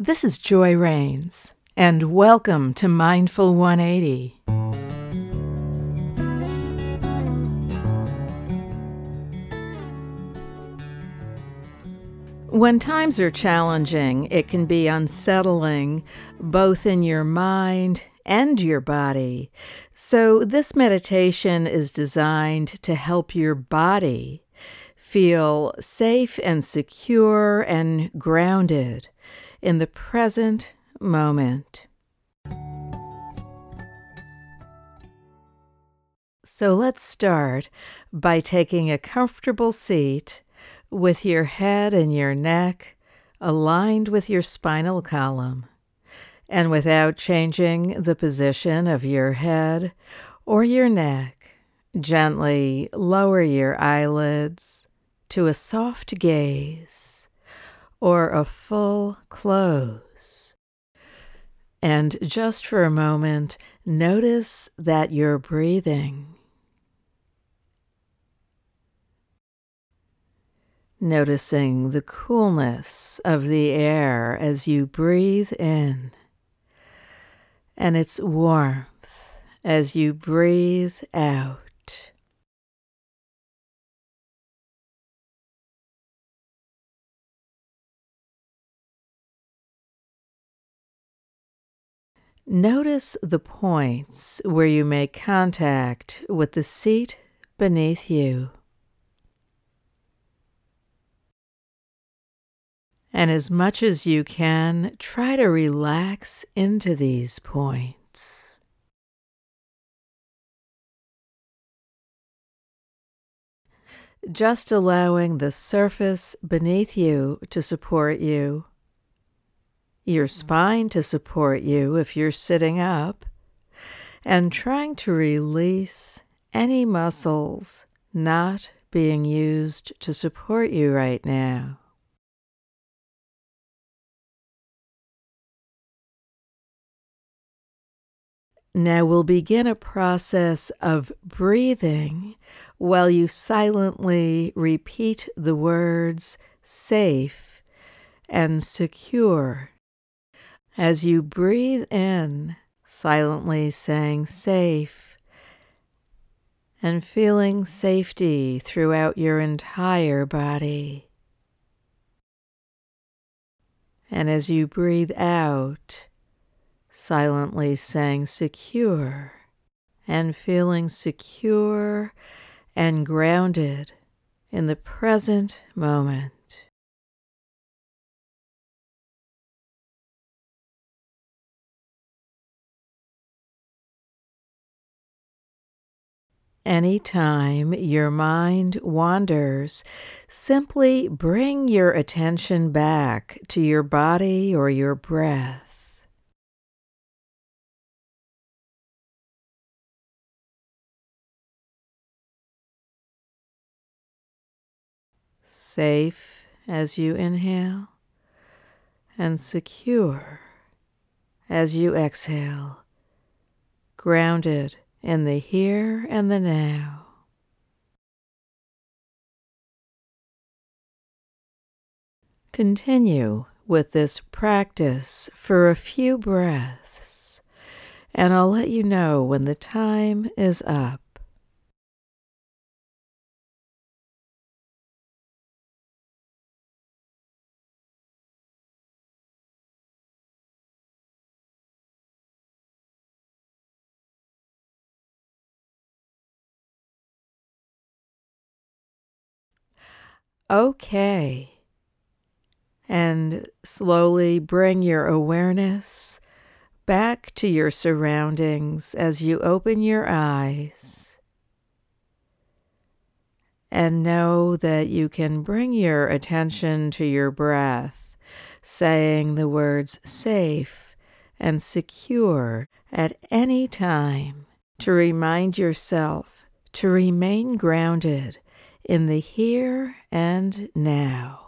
This is Joy Rains, and welcome to Mindful 180. When times are challenging, it can be unsettling both in your mind and your body. So, this meditation is designed to help your body feel safe and secure and grounded in the present moment. So let's start by taking a comfortable seat with your head and your neck aligned with your spinal column. And without changing the position of your head or your neck, gently lower your eyelids to a soft gaze or a full close. And just for a moment, notice that you're breathing. Noticing the coolness of the air as you breathe in, and its warmth as you breathe out. Notice the points where you make contact with the seat beneath you. And as much as you can, try to relax into these points. Just allowing the surface beneath you to support you your spine to support you if you're sitting up, and trying to release any muscles not being used to support you right now. Now we'll begin a process of breathing while you silently repeat the words safe and secure as you breathe in, silently saying safe and feeling safety throughout your entire body. And as you breathe out, silently saying secure and feeling secure and grounded in the present moment. Anytime your mind wanders, simply bring your attention back to your body or your breath. Safe as you inhale and secure as you exhale, grounded in the here and the now. Continue with this practice for a few breaths, and I'll let you know when the time is up. Okay. And slowly bring your awareness back to your surroundings as you open your eyes. And know that you can bring your attention to your breath, saying the words safe and secure at any time to remind yourself to remain grounded in the here and now.